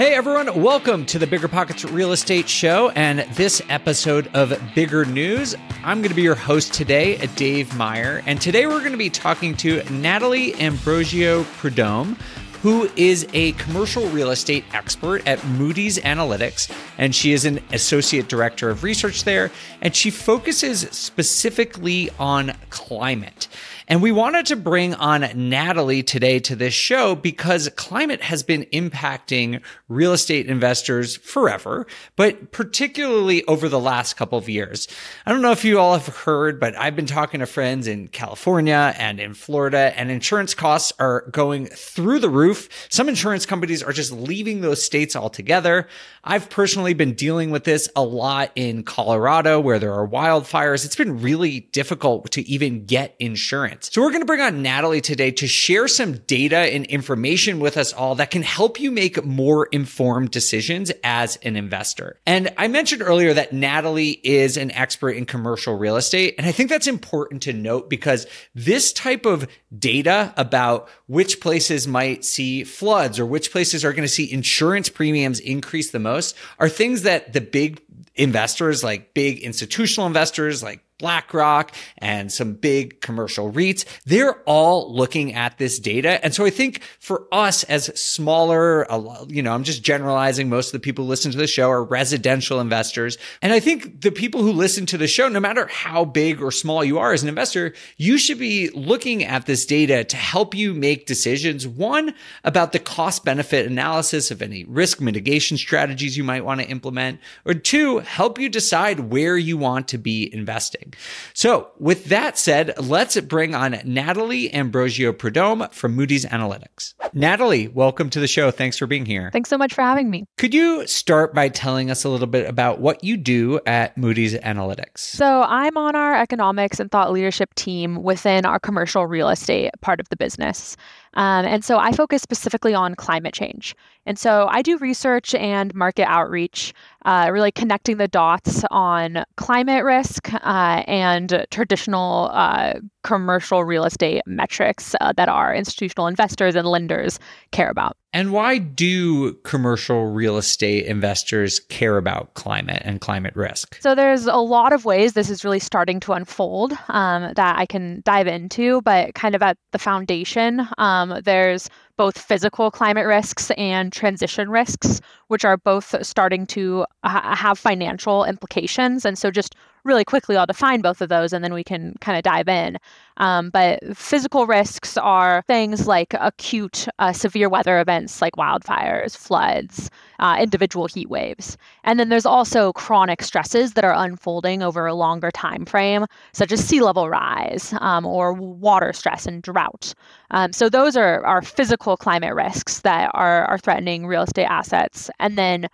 Hey everyone, welcome to the Bigger Pockets Real Estate Show and this episode of Bigger News. I'm going to be your host today, Dave Meyer, and today we're going to be talking to Natalie Ambrosio Preudhomme who is a commercial real estate expert at Moody's Analytics. And she is an associate director of research there. And she focuses specifically on climate. And we wanted to bring on Natalie today to this show because climate has been impacting real estate investors forever, but particularly over the last couple of years. I don't know if you all have heard, but I've been talking to friends in California and in Florida, and insurance costs are going through the roof. Some insurance companies are just leaving those states altogether. I've personally been dealing with this a lot in Colorado where there are wildfires. It's been really difficult to even get insurance. So we're going to bring on Natalie today to share some data and information with us all that can help you make more informed decisions as an investor. And I mentioned earlier that Natalie is an expert in commercial real estate. And I think that's important to note because this type of data about which places might see floods or which places are going to see insurance premiums increase the most are things that the big investors, like big institutional investors, like BlackRock and some big commercial REITs, they're all looking at this data. And so I think for us as smaller, uh, you know, I'm just generalizing. Most of the people who listen to the show are residential investors. And I think the people who listen to the show, no matter how big or small you are as an investor, you should be looking at this data to help you make decisions. One, about the cost benefit analysis of any risk mitigation strategies you might want to implement, or two, help you decide where you want to be investing. So, with that said, let's bring on Natalie Ambrosio Preudhomme from Moody's Analytics. Natalie, welcome to the show. Thanks for being here. Thanks so much for having me. Could you start by telling us a little bit about what you do at Moody's Analytics? So, I'm on our economics and thought leadership team within our commercial real estate part of the business. Um, and so I focus specifically on climate change. And so I do research and market outreach, uh, really connecting the dots on climate risk uh, and traditional uh, commercial real estate metrics uh, that our institutional investors and lenders care about. And why do commercial real estate investors care about climate and climate risk? So, there's a lot of ways this is really starting to unfold um, that I can dive into, but kind of at the foundation, um, there's both physical climate risks and transition risks, which are both starting to ha- have financial implications. And so, just really quickly, I'll define both of those and then we can kind of dive in. Um, but physical risks are things like acute, uh, severe weather events like wildfires, floods, uh, individual heat waves. And then there's also chronic stresses that are unfolding over a longer time frame, such as sea level rise um, or water stress and drought. Um, so those are, are physical climate risks that are, are threatening real estate assets. And then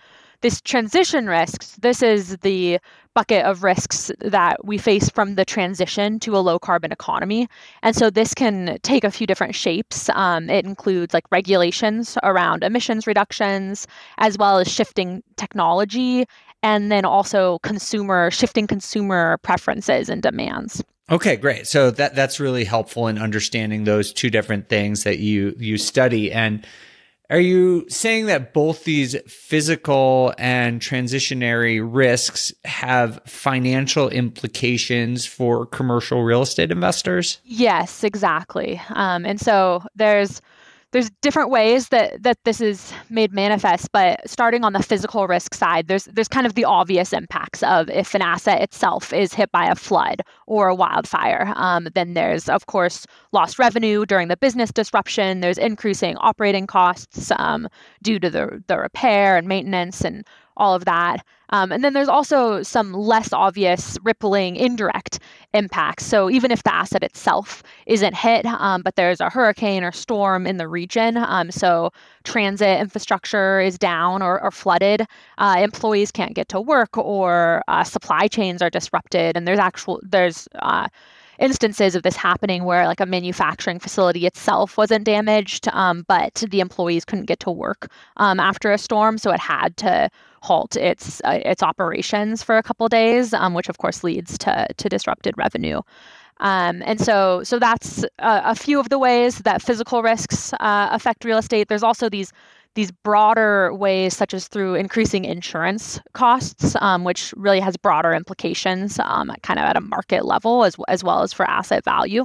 this transition risks, this is the bucket of risks that we face from the transition to a low carbon economy. And so this can take a few different shapes. Um, it includes like regulations around emissions reductions, as well as shifting technology, and then also consumer shifting consumer preferences and demands. Okay, great. So that that's really helpful in understanding those two different things that you you study and are you saying that both these physical and transitionary risks have financial implications for commercial real estate investors? Yes, exactly. Um, and so there's there's different ways that that this is made manifest but starting on the physical risk side there's there's kind of the obvious impacts of if an asset itself is hit by a flood or a wildfire. Um, then there's of course lost revenue during the business disruption. There's increasing operating costs um, due to the, the repair and maintenance and all of that. Um, and then there's also some less obvious rippling indirect impacts. So even if the asset itself isn't hit, um, but there's a hurricane or storm in the region, um, so transit infrastructure is down or, or flooded, uh, employees can't get to work, or uh, supply chains are disrupted, and there's actual there's uh, instances of this happening where like a manufacturing facility itself wasn't damaged, um, but the employees couldn't get to work um, after a storm, so it had to halt its uh, its operations for a couple days, um, which of course leads to to disrupted revenue. Um, and so, so that's a, a, few of the ways that physical risks uh, affect real estate. There's also these these broader ways, such as through increasing insurance costs, um, which really has broader implications, um, kind of at a market level as as well as for asset value.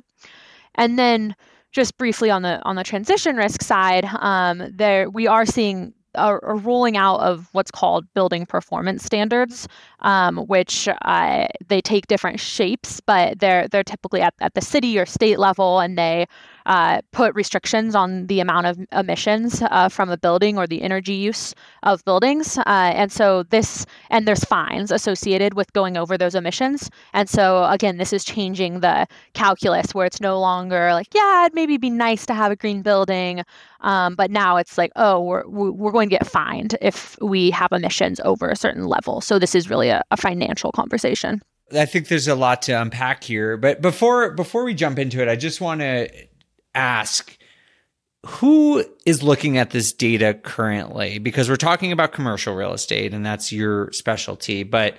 And then just briefly on the on the transition risk side, um, there we are seeing a, a, rolling out of what's called building performance standards, um, which uh, they take different shapes, but they're they're typically at, at the city or state level, and they uh, put restrictions on the amount of emissions uh, from a building or the energy use of buildings. Uh, and so this, and there's fines associated with going over those emissions. And so again, this is changing the calculus where it's no longer like, yeah, it'd maybe be nice to have a green building. Um, but now it's like, oh, we're, we're going to get fined if we have emissions over a certain level. So this is really a, a financial conversation. I think there's a lot to unpack here, but before before we jump into it, I just want to ask who is looking at this data currently? Because we're talking about commercial real estate and that's your specialty, but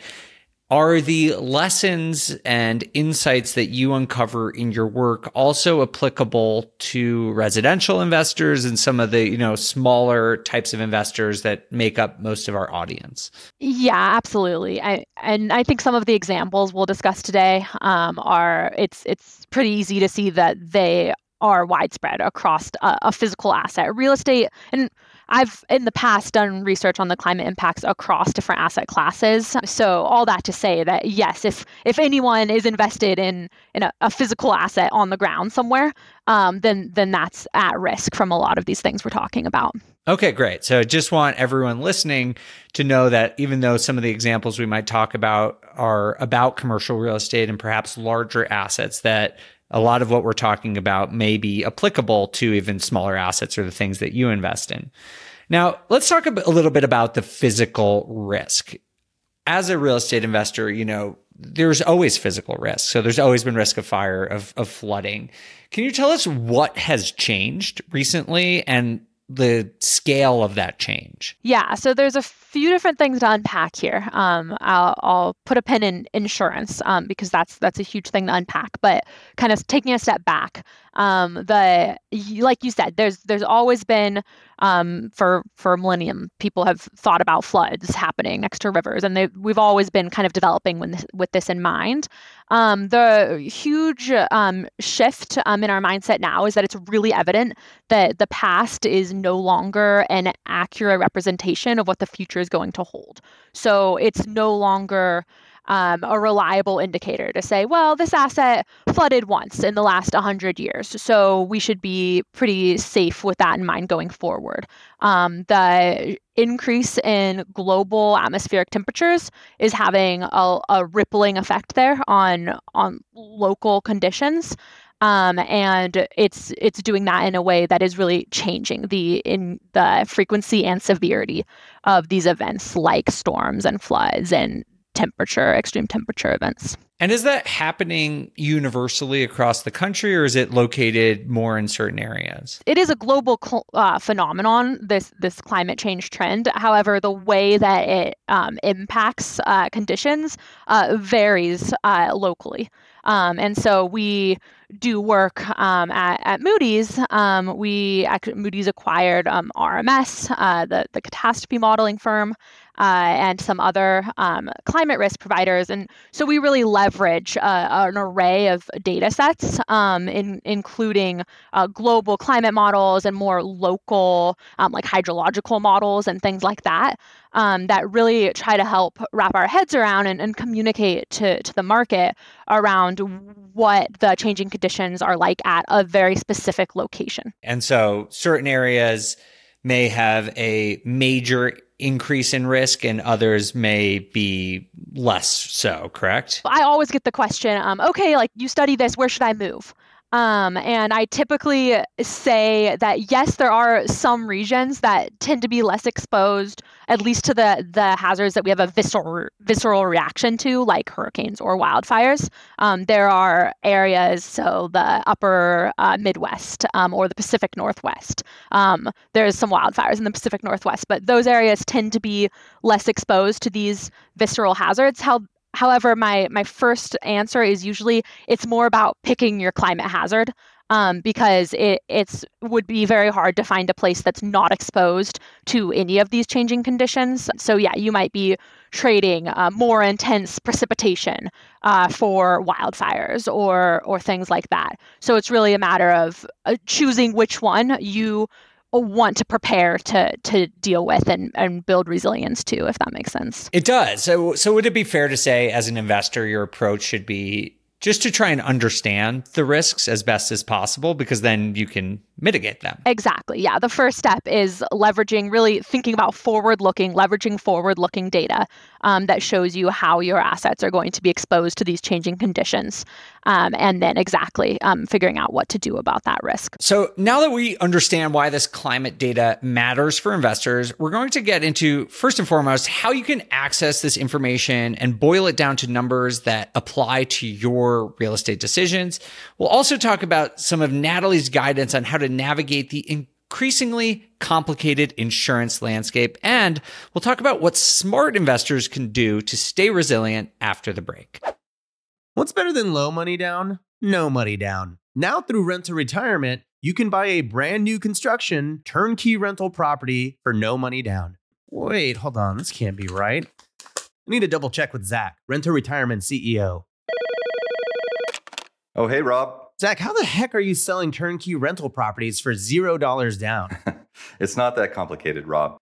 are the lessons and insights that you uncover in your work also applicable to residential investors and some of the, you know, smaller types of investors that make up most of our audience? Yeah, absolutely. I and I think some of the examples we'll discuss today um, are it's it's pretty easy to see that they are widespread across a, a physical asset. Real estate, and I've in the past done research on the climate impacts across different asset classes. So all that to say that yes, if if anyone is invested in in a, a physical asset on the ground somewhere, um, then then that's at risk from a lot of these things we're talking about. Okay, great. So just want everyone listening to know that even though some of the examples we might talk about are about commercial real estate and perhaps larger assets, that a lot of what we're talking about may be applicable to even smaller assets or the things that you invest in. Now, let's talk a, little bit about the physical risk. As a real estate investor, you know, there's always physical risk. So there's always been risk of fire, of, of flooding. Can you tell us what has changed recently and the scale of that change? Yeah, so there's a few different things to unpack here. Um, I'll, I'll, put a pin in insurance um, because that's that's a huge thing to unpack. But kind of taking a step back, um, the like you said, there's there's always been um, for for a millennium, people have thought about floods happening next to rivers, and they, we've always been kind of developing with this, with this in mind. Um, the huge um, shift um, in our mindset now is that it's really evident that the past is no longer an accurate representation of what the future is going to hold. So it's no longer um, a reliable indicator to say, well, this asset flooded once in the last 100 years, so we should be pretty safe with that in mind going forward. Um, the increase in global atmospheric temperatures is having a, a rippling effect there on on local conditions. Um, and it's it's doing that in a way that is really changing the in the frequency and severity of these events like storms and floods and temperature, extreme temperature events. And is that happening universally across the country, or is it located more in certain areas? It is a global uh, phenomenon. This this climate change trend. However, the way that it um, impacts uh, conditions uh, varies uh, locally. Um, and so we do work um, at, at, Moody's. Um, we Moody's acquired um, RMS, uh, the the catastrophe modeling firm, uh, and some other um, climate risk providers. And so we really leverage uh, an array of data sets, um, in, including uh, global climate models and more local, um, like hydrological models and things like that, um, that really try to help wrap our heads around and, and communicate to, to the market around what the changing conditions are like at a very specific location. And so certain areas may have a major increase in risk and others may be less so, correct? I always get the question, um, okay, like you study this, where should I move? Um, and I typically say that yes, there are some regions that tend to be less exposed, at least to the the hazards that we have a visceral visceral reaction to, like hurricanes or wildfires. Um, there are areas, so the upper uh, Midwest um, or the Pacific Northwest. Um, there's some wildfires in the Pacific Northwest, but those areas tend to be less exposed to these visceral hazards. How However, my my first answer is usually it's more about picking your climate hazard. um, because it it's would be very hard to find a place that's not exposed to any of these changing conditions. So yeah, you might be trading uh, more intense precipitation uh, for wildfires or or things like that. So it's really a matter of uh, choosing which one you want to prepare to to deal with and, and build resilience to if that makes sense. It does. So so would it be fair to say as an investor your approach should be just to try and understand the risks as best as possible because then you can mitigate them. Exactly. Yeah. The first step is leveraging, really thinking about forward looking, leveraging forward looking data um, that shows you how your assets are going to be exposed to these changing conditions. Um, and then exactly um, figuring out what to do about that risk. So now that we understand why this climate data matters for investors, we're going to get into first and foremost how you can access this information and boil it down to numbers that apply to your real estate decisions. We'll also talk about some of Natalie's guidance on how to navigate the increasingly complicated insurance landscape. And we'll talk about what smart investors can do to stay resilient after the break. What's better than low money down? No money down. Now, through Rent to Retirement, you can buy a brand new construction turnkey rental property for no money down. Wait, hold on. This can't be right. I need to double check with Zach, Rent to Retirement CEO. Oh, hey, Rob. Zach, how the heck are you selling turnkey rental properties for $0 down? it's not that complicated, Rob.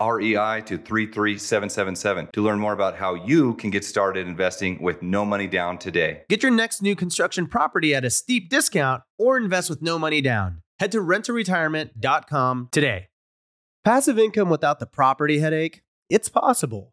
REI to 33777 to learn more about how you can get started investing with no money down today. Get your next new construction property at a steep discount or invest with no money down. Head to renttoretirement.com today. Passive income without the property headache? It's possible.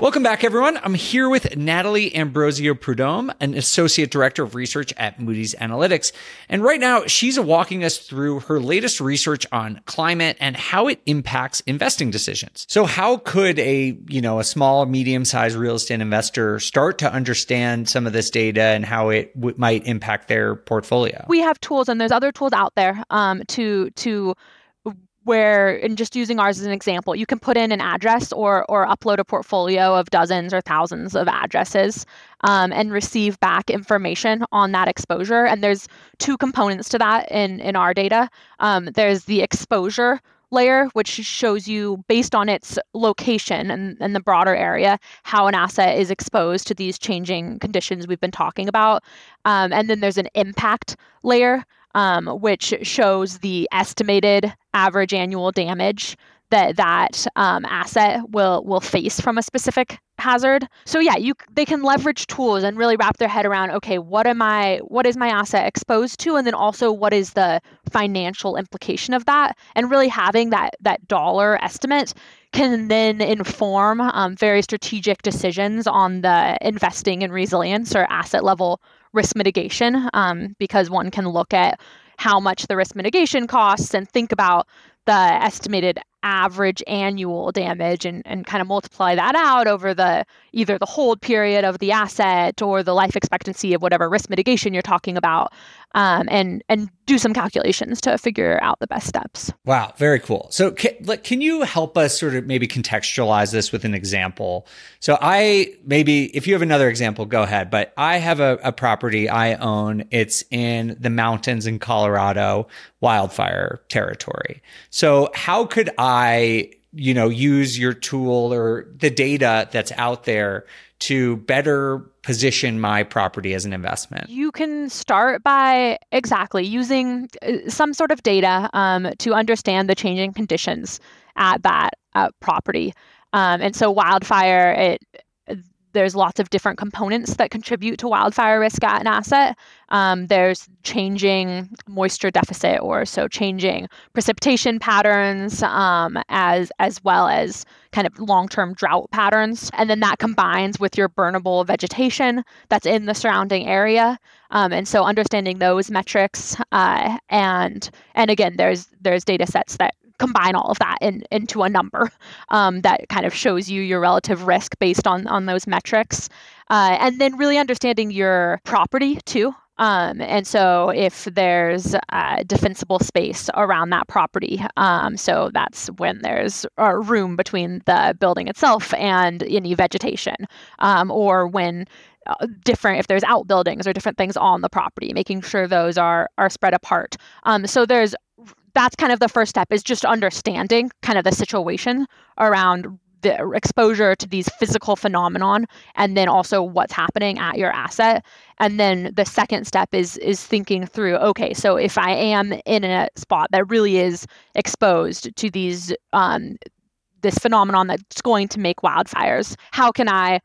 Welcome back, everyone. I'm here with Natalie Ambrosio Preudhomme, an associate director of research at Moody's Analytics. And right now, she's walking us through her latest research on climate and how it impacts investing decisions. So how could a, you know, a small, medium-sized real estate investor start to understand some of this data and how it w- might impact their portfolio? We have tools and there's other tools out there um, to to where and just using ours as an example you can put in an address or or upload a portfolio of dozens or thousands of addresses um, and receive back information on that exposure. And there's two components to that in in our data. Um, there's the exposure layer which shows you based on its location and, and the broader area how an asset is exposed to these changing conditions we've been talking about. Um, and then there's an impact layer um, which shows the estimated average annual damage that that um, asset will will face from a specific hazard. So yeah, you they can leverage tools and really wrap their head around okay, what am I what is my asset exposed to and then also what is the financial implication of that and really having that that dollar estimate can then inform um, very strategic decisions on the investing in resilience or asset level risk mitigation um, because one can look at how much the risk mitigation costs and think about the estimated average annual damage and, and kind of multiply that out over the either the hold period of the asset or the life expectancy of whatever risk mitigation you're talking about um, and and do some calculations to figure out the best steps. Wow very cool. So can, can you help us sort of maybe contextualize this with an example? So i maybe if you have another example go ahead but i have a, a property i own. It's in the mountains in colorado wildfire territory. So how could I, you know, use your tool or the data that's out there to better position my property as an investment? You can start by exactly using uh, some sort of data um, to understand the changing conditions at that uh, property. Um, and so wildfire, it there's lots of different components that contribute to wildfire risk at an asset. Um, there's changing moisture deficit, or so changing precipitation patterns, um, as as well as kind of long-term drought patterns, and then that combines with your burnable vegetation that's in the surrounding area. Um, and so understanding those metrics, uh, and and again, there's there's data sets that combine all of that in, into a number um, that kind of shows you your relative risk based on on those metrics, uh, and then really understanding your property too. Um, and so if there's a defensible space around that property, um, so that's when there's a room between the building itself and any vegetation, um, or when uh, different if there's outbuildings or different things on the property making sure those are are spread apart um, so there's that's kind of the first step is just understanding kind of the situation around the exposure to these physical phenomenon and then also what's happening at your asset. And then the second step is is thinking through okay so if i am in a spot that really is exposed to these um, this phenomenon that's going to make wildfires how can i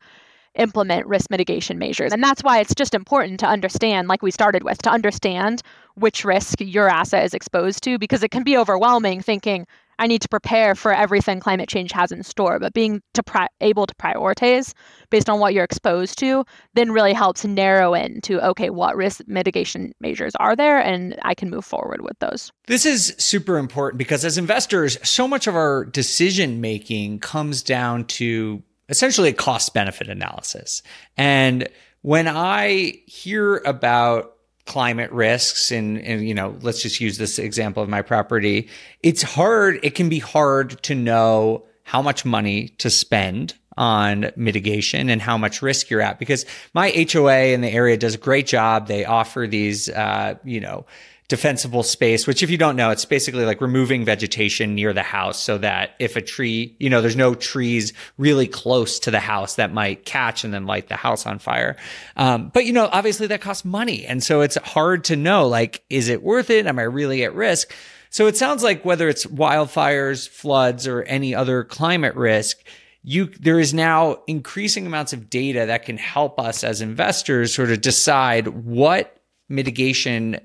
implement risk mitigation measures. And that's why it's just important to understand, like we started with, to understand which risk your asset is exposed to, because it can be overwhelming thinking, I need to prepare for everything climate change has in store. But being to pri- able to prioritize based on what you're exposed to, then really helps narrow in to okay, what risk mitigation measures are there, and I can move forward with those. This is super important because as investors, so much of our decision making comes down to essentially a cost benefit analysis. And when I hear about climate risks and, and, you know, let's just use this example of my property, it's hard, it can be hard to know how much money to spend on mitigation and how much risk you're at because my HOA in the area does a great job. They offer these, uh, you know, defensible space, which if you don't know, it's basically like removing vegetation near the house so that if a tree, you know, there's no trees really close to the house that might catch and then light the house on fire. Um, but you know, obviously that costs money. And so it's hard to know, like, is it worth it? Am I really at risk? So it sounds like whether it's wildfires, floods, or any other climate risk, you there is now increasing amounts of data that can help us as investors sort of decide what mitigation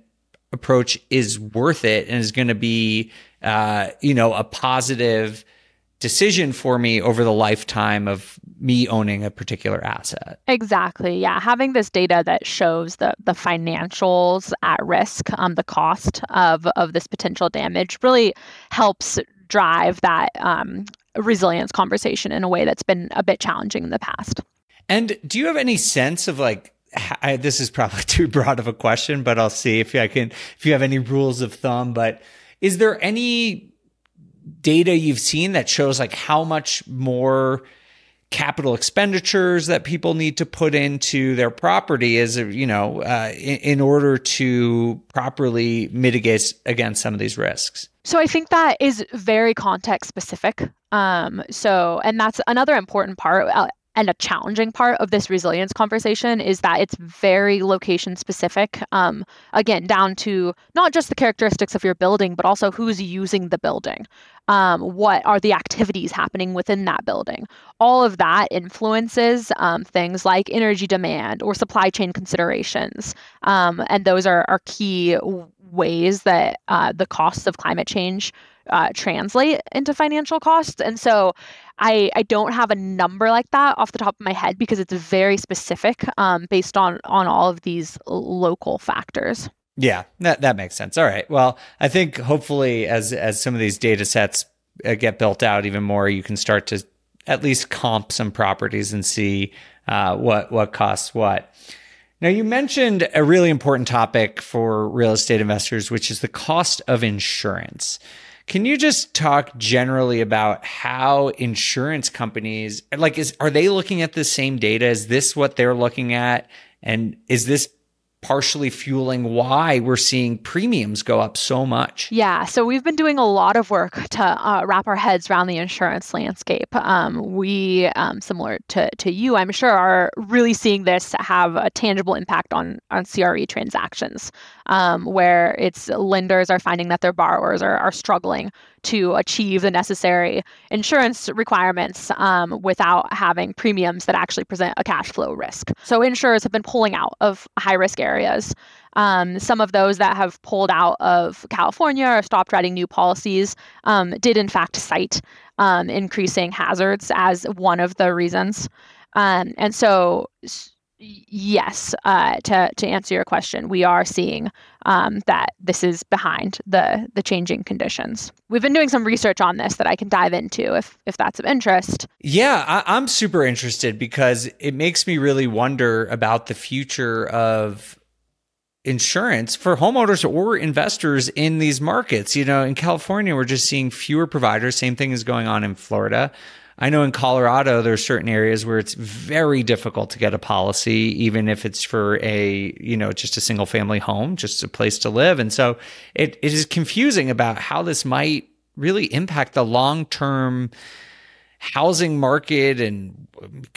approach is worth it and is going to be, uh, you know, a positive decision for me over the lifetime of me owning a particular asset. Exactly. Yeah, having this data that shows the the financials at risk, um, the cost of of this potential damage, really helps drive that um, resilience conversation in a way that's been a bit challenging in the past. And do you have any sense of like I, this is probably too broad of a question, but I'll see if I can, if you have any rules of thumb. But is there any data you've seen that shows like how much more capital expenditures that people need to put into their property is you know uh, in, in, order to properly mitigate against some of these risks so i think that is very context specific um, so and that's another important part uh, and a challenging part of this resilience conversation is that it's very location specific um, again down to not just the characteristics of your building but also who's using the building um, what are the activities happening within that building. All of that influences um, things like energy demand or supply chain considerations um, and those are, are key ways that uh, the costs of climate change uh, translate into financial costs. And so I, I don't have a number like that off the top of my head because it's very specific um, based on on all of these local factors. Yeah, that that makes sense. All right. Well, I think hopefully as as some of these data sets uh, get built out even more, you can start to at least comp some properties and see uh, what what costs what. Now, you mentioned a really important topic for real estate investors, which is the cost of insurance. Can you just talk generally about how insurance companies like is are they looking at the same data? Is this what they're looking at? And is this partially fueling why we're seeing premiums go up so much. Yeah, so we've been doing a lot of work to uh, wrap our heads around the insurance landscape. Um, we, um, similar to, to you, I'm sure, are really seeing this have a tangible impact on, on CRE transactions, um, where it's lenders are finding that their borrowers are, are struggling to achieve the necessary insurance requirements um, without having premiums that actually present a cash flow risk. So insurers have been pulling out of high risk areas. Um, some of those that have pulled out of California or stopped writing new policies um, did, in fact, cite um, increasing hazards as one of the reasons. Um, and so, yes, uh, to to answer your question, we are seeing um, that this is behind the the changing conditions. We've been doing some research on this that I can dive into if if that's of interest. Yeah, I, I'm super interested because it makes me really wonder about the future of insurance for homeowners or investors in these markets. You know, in California, we're just seeing fewer providers. Same thing is going on in Florida. I know in Colorado, there are certain areas where it's very difficult to get a policy, even if it's for a, you know, just a single family home, just a place to live. And so it, it is confusing about how this might really impact the long term housing market and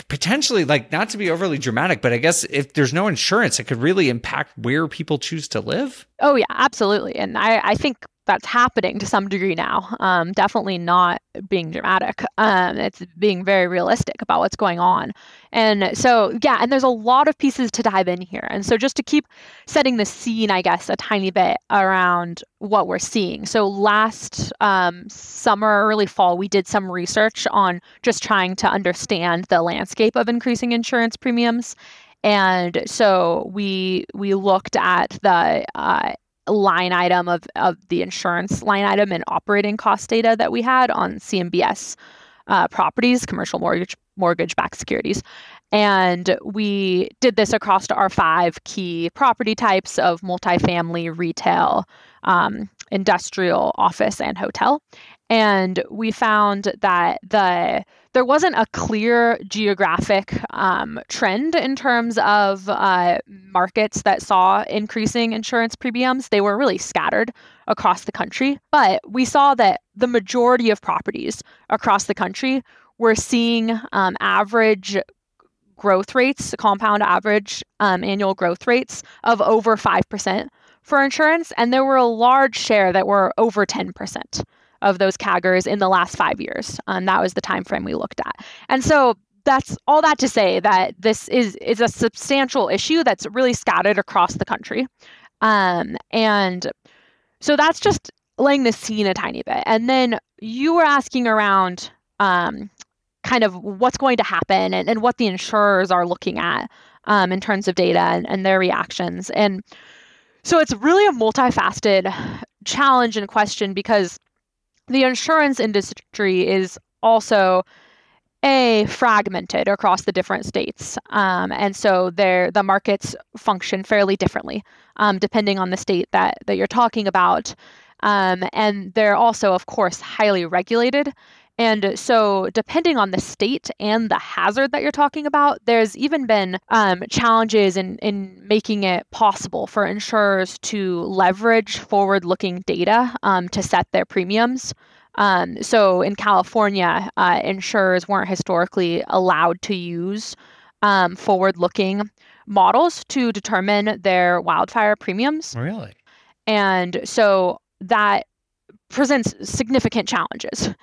potentially like not to be overly dramatic but i guess if there's no insurance it could really impact where people choose to live oh yeah absolutely and i, I think that's happening to some degree now. Um, definitely not being dramatic. Um, it's being very realistic about what's going on. And so, yeah, and there's a lot of pieces to dive in here. And so, just to keep setting the scene, I guess, a tiny bit around what we're seeing. So, last um, summer, early fall, we did some research on just trying to understand the landscape of increasing insurance premiums. And so we we looked at the uh, line item of, of the insurance line item and operating cost data that we had on CMBS uh, properties, commercial mortgage mortgage backed securities. And we did this across our five key property types of multifamily, retail, um, industrial, office, and hotel. And we found that the there wasn't a clear geographic um, trend in terms of uh, markets that saw increasing insurance premiums. They were really scattered across the country, but we saw that the majority of properties across the country were seeing um, average growth rates, compound average um, annual growth rates of over 5% for insurance, and there were a large share that were over 10% of those CAGRs in the last five years. And that was the time frame we looked at. And so that's all that to say that this is is a substantial issue that's really scattered across the country. Um, and so that's just laying the scene a tiny bit. And then you were asking around um, kind of what's going to happen and, and what the insurers are looking at um, in terms of data and, and their reactions. And so it's really a multifaceted challenge and question because the insurance industry is also a fragmented across the different states um, and so there the markets function fairly differently um, depending on the state that that you're talking about Um, and they're also, of course, highly regulated. And so, depending on the state and the hazard that you're talking about, there's even been um, challenges in, in making it possible for insurers to leverage forward looking data um, to set their premiums. Um, so, in California, uh, insurers weren't historically allowed to use um, forward looking models to determine their wildfire premiums. Really? And so, that presents significant challenges.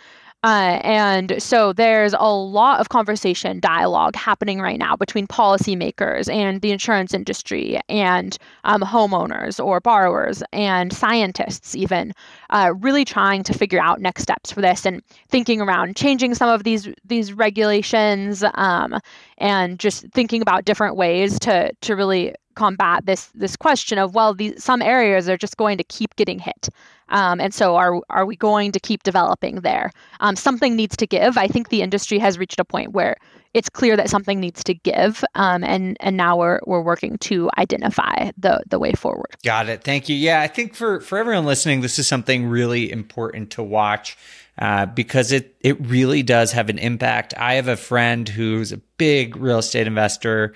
Uh, and so there's a lot of conversation, dialogue happening right now between policymakers and the insurance industry and um, homeowners or borrowers and scientists, even uh, really trying to figure out next steps for this and thinking around changing some of these these regulations um, and just thinking about different ways to to really combat this this question of well these some areas are just going to keep getting hit. Um, and so are are we going to keep developing there? Um, something needs to give. I think the industry has reached a point where it's clear that something needs to give um, and and now we're we're working to identify the the way forward. Got it. Thank you. Yeah i think for for everyone listening this is something really important to watch uh, because it it really does have an impact i have a friend who's a big real estate investor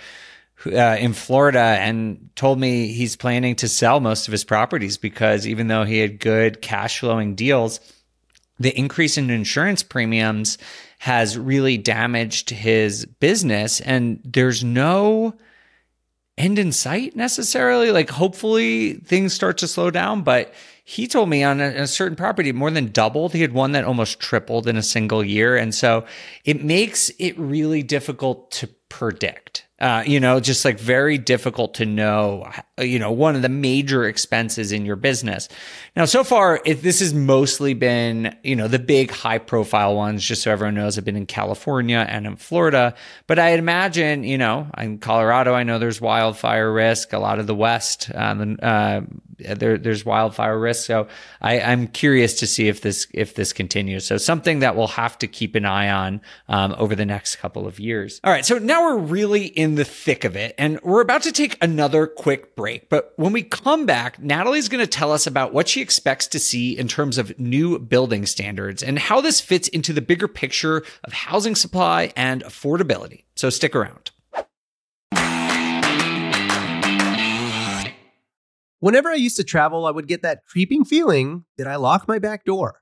uh, in Florida and told me he's planning to sell most of his properties because even though he had good cash flowing deals, the increase in insurance premiums has really damaged his business. And there's no end in sight necessarily. Like, hopefully things start to slow down, but he told me on a, a, certain property more than doubled. He had one that almost tripled in a single year. And so it makes it really difficult to predict. Uh, you know, just like very difficult to know, you know, one of the major expenses in your business. Now, so far, this has mostly been, you know, the big high profile ones, just so everyone knows, have been in California and in Florida. But I imagine, you know, in Colorado, I know there's wildfire risk. A lot of the West, um, uh, there, there's wildfire risk. So I, am curious to see if this if this continues. So something that we'll have to keep an eye on um, over the next couple of years. All right, so now we're really in the thick of it, and we're about to take another quick break. But when we come back, Natalie's going to tell us about what she expects to see in terms of new building standards and how this fits into the bigger picture of housing supply and affordability. So stick around. Whenever I used to travel, I would get that creeping feeling that I locked my back door.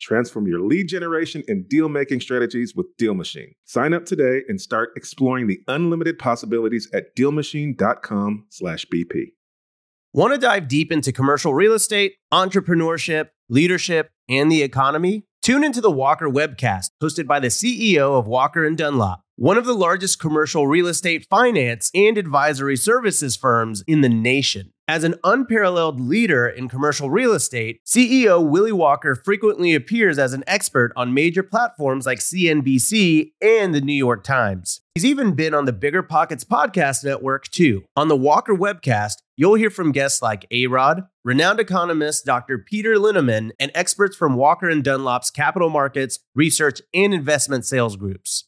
Transform your lead generation and deal making strategies with Deal Machine. Sign up today and start exploring the unlimited possibilities at dealmachine.com/bp. Want to dive deep into commercial real estate, entrepreneurship, leadership, and the economy? Tune into the Walker webcast hosted by the CEO of Walker and Dunlop, one of the largest commercial real estate finance and advisory services firms in the nation. As an unparalleled leader in commercial real estate, CEO Willie Walker frequently appears as an expert on major platforms like CNBC and the New York Times. He's even been on the Bigger Pockets podcast network too. On the Walker webcast, you'll hear from guests like A-Rod, renowned economist Dr. Peter Linneman, and experts from Walker and Dunlop's capital markets, research, and investment sales groups.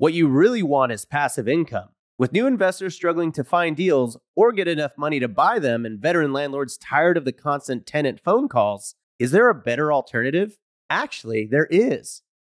What you really want is passive income. With new investors struggling to find deals or get enough money to buy them and veteran landlords tired of the constant tenant phone calls, is there a better alternative? Actually, there is.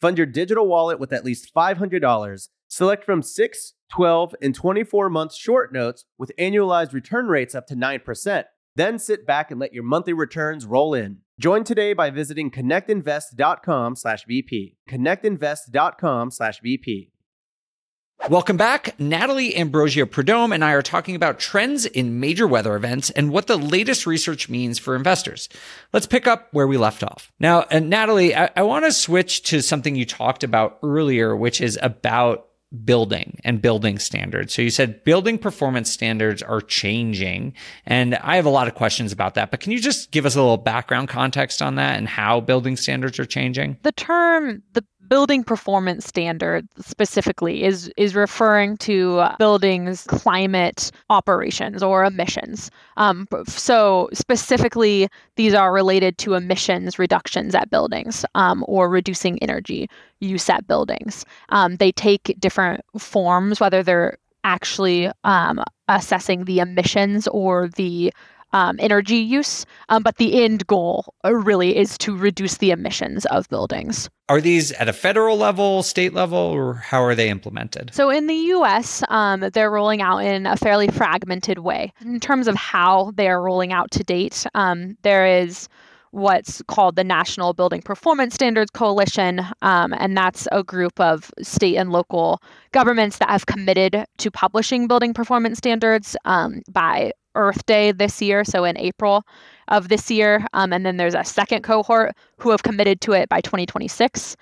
Fund your digital wallet with at least $500. Select from 6, 12, and 24 month short notes with annualized return rates up to 9%. Then sit back and let your monthly returns roll in. Join today by visiting connectinvest.com/vp. connectinvest.com/bp. Welcome back. Natalie Ambrosio Preudhomme and I are talking about trends in major weather events and what the latest research means for investors. Let's pick up where we left off. Now, uh, Natalie, I, I want to switch to something you talked about earlier, which is about building and building standards. So you said building performance standards are changing. And I have a lot of questions about that, but can you just give us a little background context on that and how building standards are changing? The term, the building performance standard specifically is is referring to buildings climate operations or emissions. Um, so specifically these are related to emissions reductions at buildings um, or reducing energy use at buildings. Um, they take different forms whether they're actually um, assessing the emissions or the um, energy use, um, but the end goal uh, really is to reduce the emissions of buildings. Are these at a federal level, state level, or how are they implemented? So in the US, um, they're rolling out in a fairly fragmented way. In terms of how they are rolling out to date, um, there is what's called the National Building Performance Standards Coalition, um, and that's a group of state and local governments that have committed to publishing building performance standards um, by Earth Day this year, so in April of this year. Um, and then there's a second cohort who have committed to it by 2026.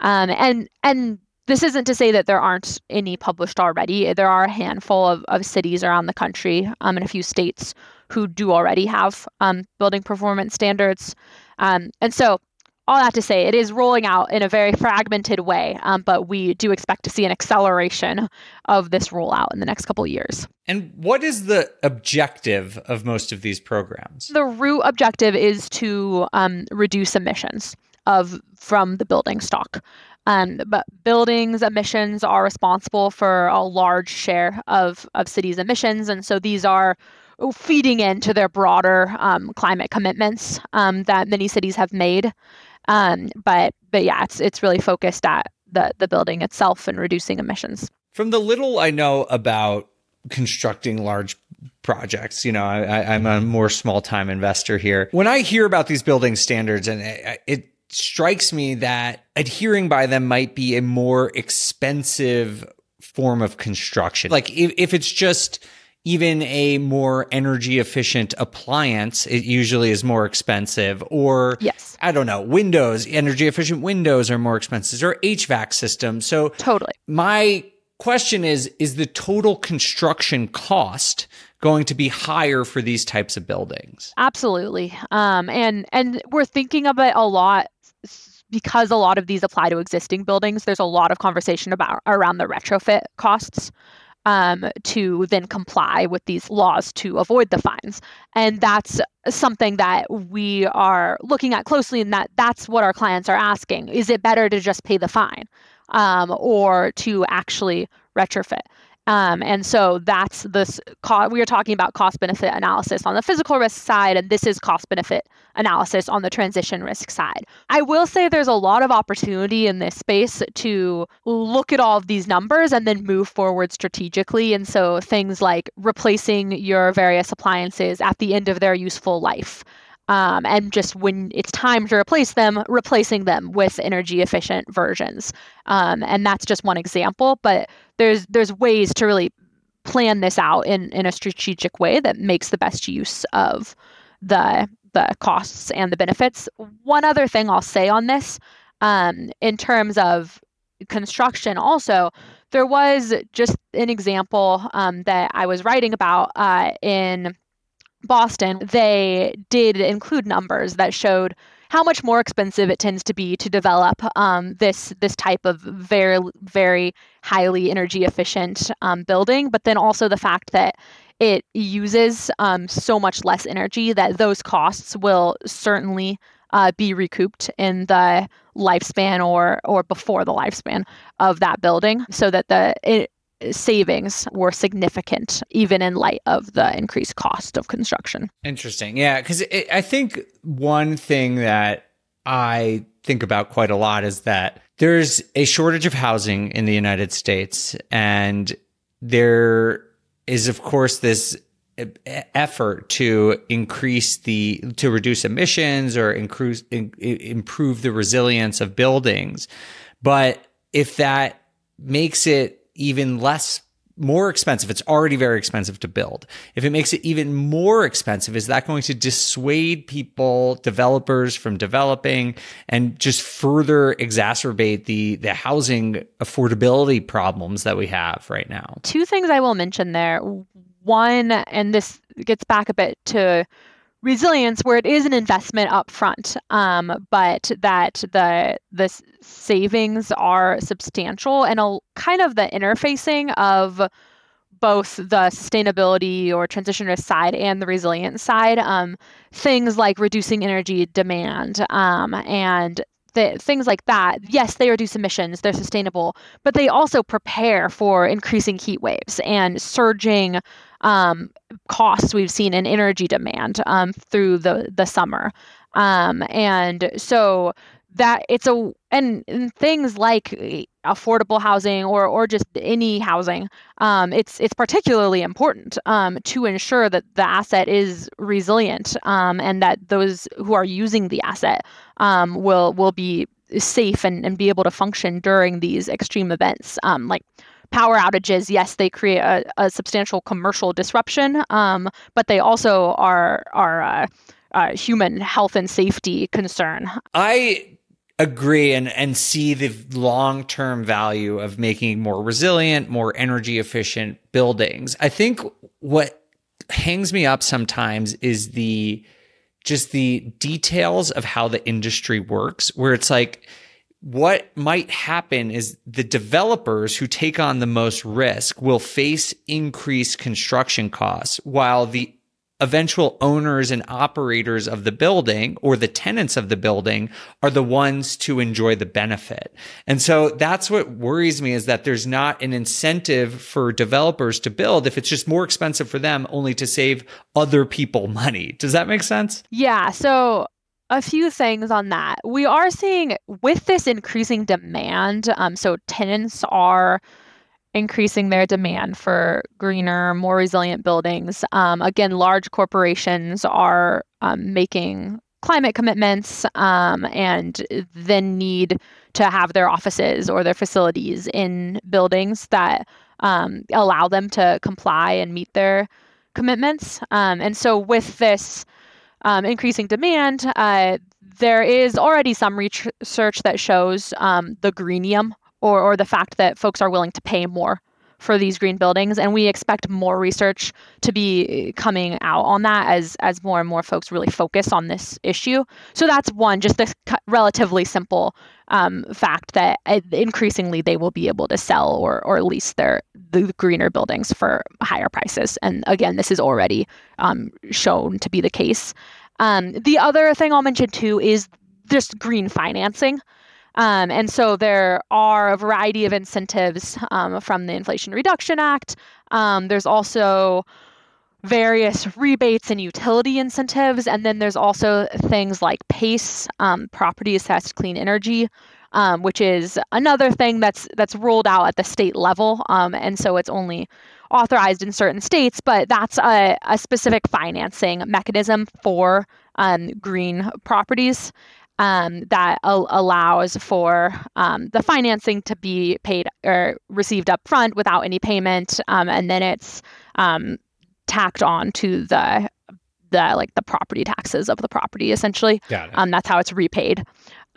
Um, and and this isn't to say that there aren't any published already. There are a handful of, of cities around the country um, and a few states who do already have um, building performance standards. Um, and so all that to say, it is rolling out in a very fragmented way, um, but we do expect to see an acceleration of this rollout in the next couple of years. And what is the objective of most of these programs? The root objective is to um, reduce emissions of from the building stock. Um, but buildings emissions are responsible for a large share of, of cities' emissions, and so these are feeding into their broader um, climate commitments um, that many cities have made. Um, but but yeah, it's it's really focused at the the building itself and reducing emissions. From the little I know about constructing large projects, you know, I, am a more small time investor here. When I hear about these building standards, and it, it strikes me that adhering by them might be a more expensive form of construction. Like if, if it's just even a more energy efficient appliance, it usually is more expensive. Or, yes. I don't know, windows, energy efficient windows are more expensive, or HVAC systems. So, totally. My question is is the total construction cost going to be higher for these types of buildings? Absolutely. Um, and and we're thinking of it a lot because a lot of these apply to existing buildings. There's a lot of conversation about around the retrofit costs um, to then comply with these laws to avoid the fines. And that's something that we are looking at closely, and that that's what our clients are asking: Is it better to just pay the fine, um, or to actually retrofit? Um, and so that's this. Co- we are talking about cost benefit analysis on the physical risk side, and this is cost benefit analysis on the transition risk side. I will say there's a lot of opportunity in this space to look at all of these numbers and then move forward strategically. And so things like replacing your various appliances at the end of their useful life. Um, and just when it's time to replace them, replacing them with energy efficient versions. Um, and that's just one example, but there's there's ways to really plan this out in, in a strategic way that makes the best use of the the costs and the benefits. One other thing I'll say on this, um, in terms of construction, also there was just an example um, that I was writing about uh, in Boston, they did include numbers that showed how much more expensive it tends to be to develop um, this this type of very very highly energy efficient um, building, but then also the fact that it uses um, so much less energy that those costs will certainly uh, be recouped in the lifespan or or before the lifespan of that building, so that the it, savings were significant, even in light of the increased cost of construction. Interesting. Yeah. Because I think one thing that I think about quite a lot is that there's a shortage of housing in the United States. And there is, of course, this effort to increase the to reduce emissions or increase in, improve the resilience of buildings but if that makes it even less more expensive. It's already very expensive to build. If it makes it even more expensive, is that going to dissuade people, developers from developing and just further exacerbate the, the housing affordability problems that we have right now? Two things I will mention there. One, and this gets back a bit to resilience where it is an investment up front um, but that the the savings are substantial and a kind of the interfacing of both the sustainability or transition risk side and the resilience side um, things like reducing energy demand um, and things like that, yes, they reduce emissions, they're sustainable, but they also prepare for increasing heat waves and surging um, costs we've seen in energy demand um, through the the summer, um, and so that it's a and, and, things like eh, affordable housing or or just any housing um, it's it's particularly important um, to ensure that the asset is resilient um, and that those who are using the asset um, will will be safe and, and be able to function during these extreme events um, like power outages, yes, they create a, a substantial commercial disruption, um, but they also are are uh, uh, human health and safety concern. I agree and and see the long term value of making more resilient, more energy efficient buildings. I think what hangs me up sometimes is the just the details of how the industry works, where it's like what might happen is the developers who take on the most risk will face increased construction costs while the eventual owners and operators of the building or the tenants of the building are the ones to enjoy the benefit. And so that's what worries me is that there's not an incentive for developers to build if it's just more expensive for them only to save other people money. Does that make sense? Yeah. So a few things on that. We are seeing with this increasing demand, um, so tenants are increasing their demand for greener, more resilient buildings. Um, again, large corporations are um, making climate commitments um, and then need to have their offices or their facilities in buildings that um, allow them to comply and meet their commitments. Um, and so, with this um, increasing demand, uh, there is already some research that shows the greenium or, or the fact that folks are willing to pay more for these green buildings, and we expect more research to be coming out on that as as more and more folks really focus on this issue. So that's one, just this relatively simple um, fact that uh, increasingly they will be able to sell or or lease their the greener buildings for higher prices. And again, this is already um, shown to be the case. Um, the other thing I'll mention too is just green financing. Um, and so there are a variety of incentives um, from the Inflation Reduction Act. Um, there's also various rebates and utility incentives. And then there's also things like PACE, um, Property Assessed Clean Energy, um, which is another thing that's that's rolled out at the state level. Um, and so it's only authorized in certain states, but that's a, a specific financing mechanism for green properties um, that a- allows for um, the financing to be paid or received up front without any payment, um, and then it's um, tacked on to the the like the property taxes of the property essentially. Got it. Um, that's how it's repaid,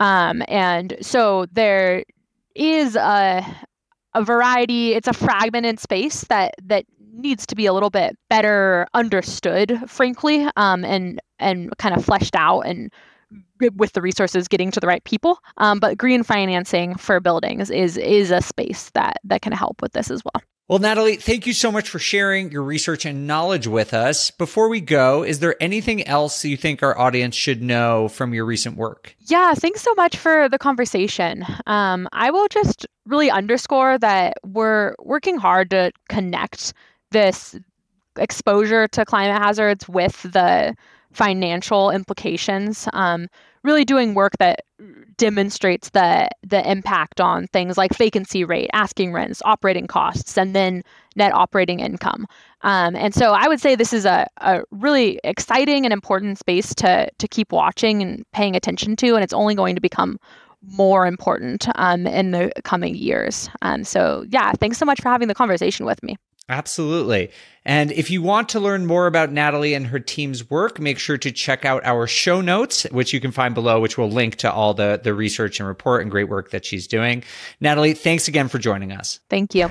um, and so there is a a variety. It's a fragmented space that that needs to be a little bit better understood, frankly, um, and and kind of fleshed out and with the resources getting to the right people. Um, but green financing for buildings is is a space that that can help with this as well. Well, Natalie, thank you so much for sharing your research and knowledge with us. Before we go, is there anything else you think our audience should know from your recent work? Yeah, thanks so much for the conversation. Um, I will just really underscore that we're working hard to connect this exposure to climate hazards with the financial implications. Um, really doing work that demonstrates the the impact on things like vacancy rate, asking rents, operating costs, and then net operating income. Um, and so I would say this is a, a really exciting and important space to to keep watching and paying attention to, and it's only going to become more important um, in the coming years. Um, so yeah, thanks so much for having the conversation with me. Absolutely. And if you want to learn more about Natalie and her team's work, make sure to check out our show notes, which you can find below, which will link to all the, the research and report and great work that she's doing. Natalie, thanks again for joining us. Thank you.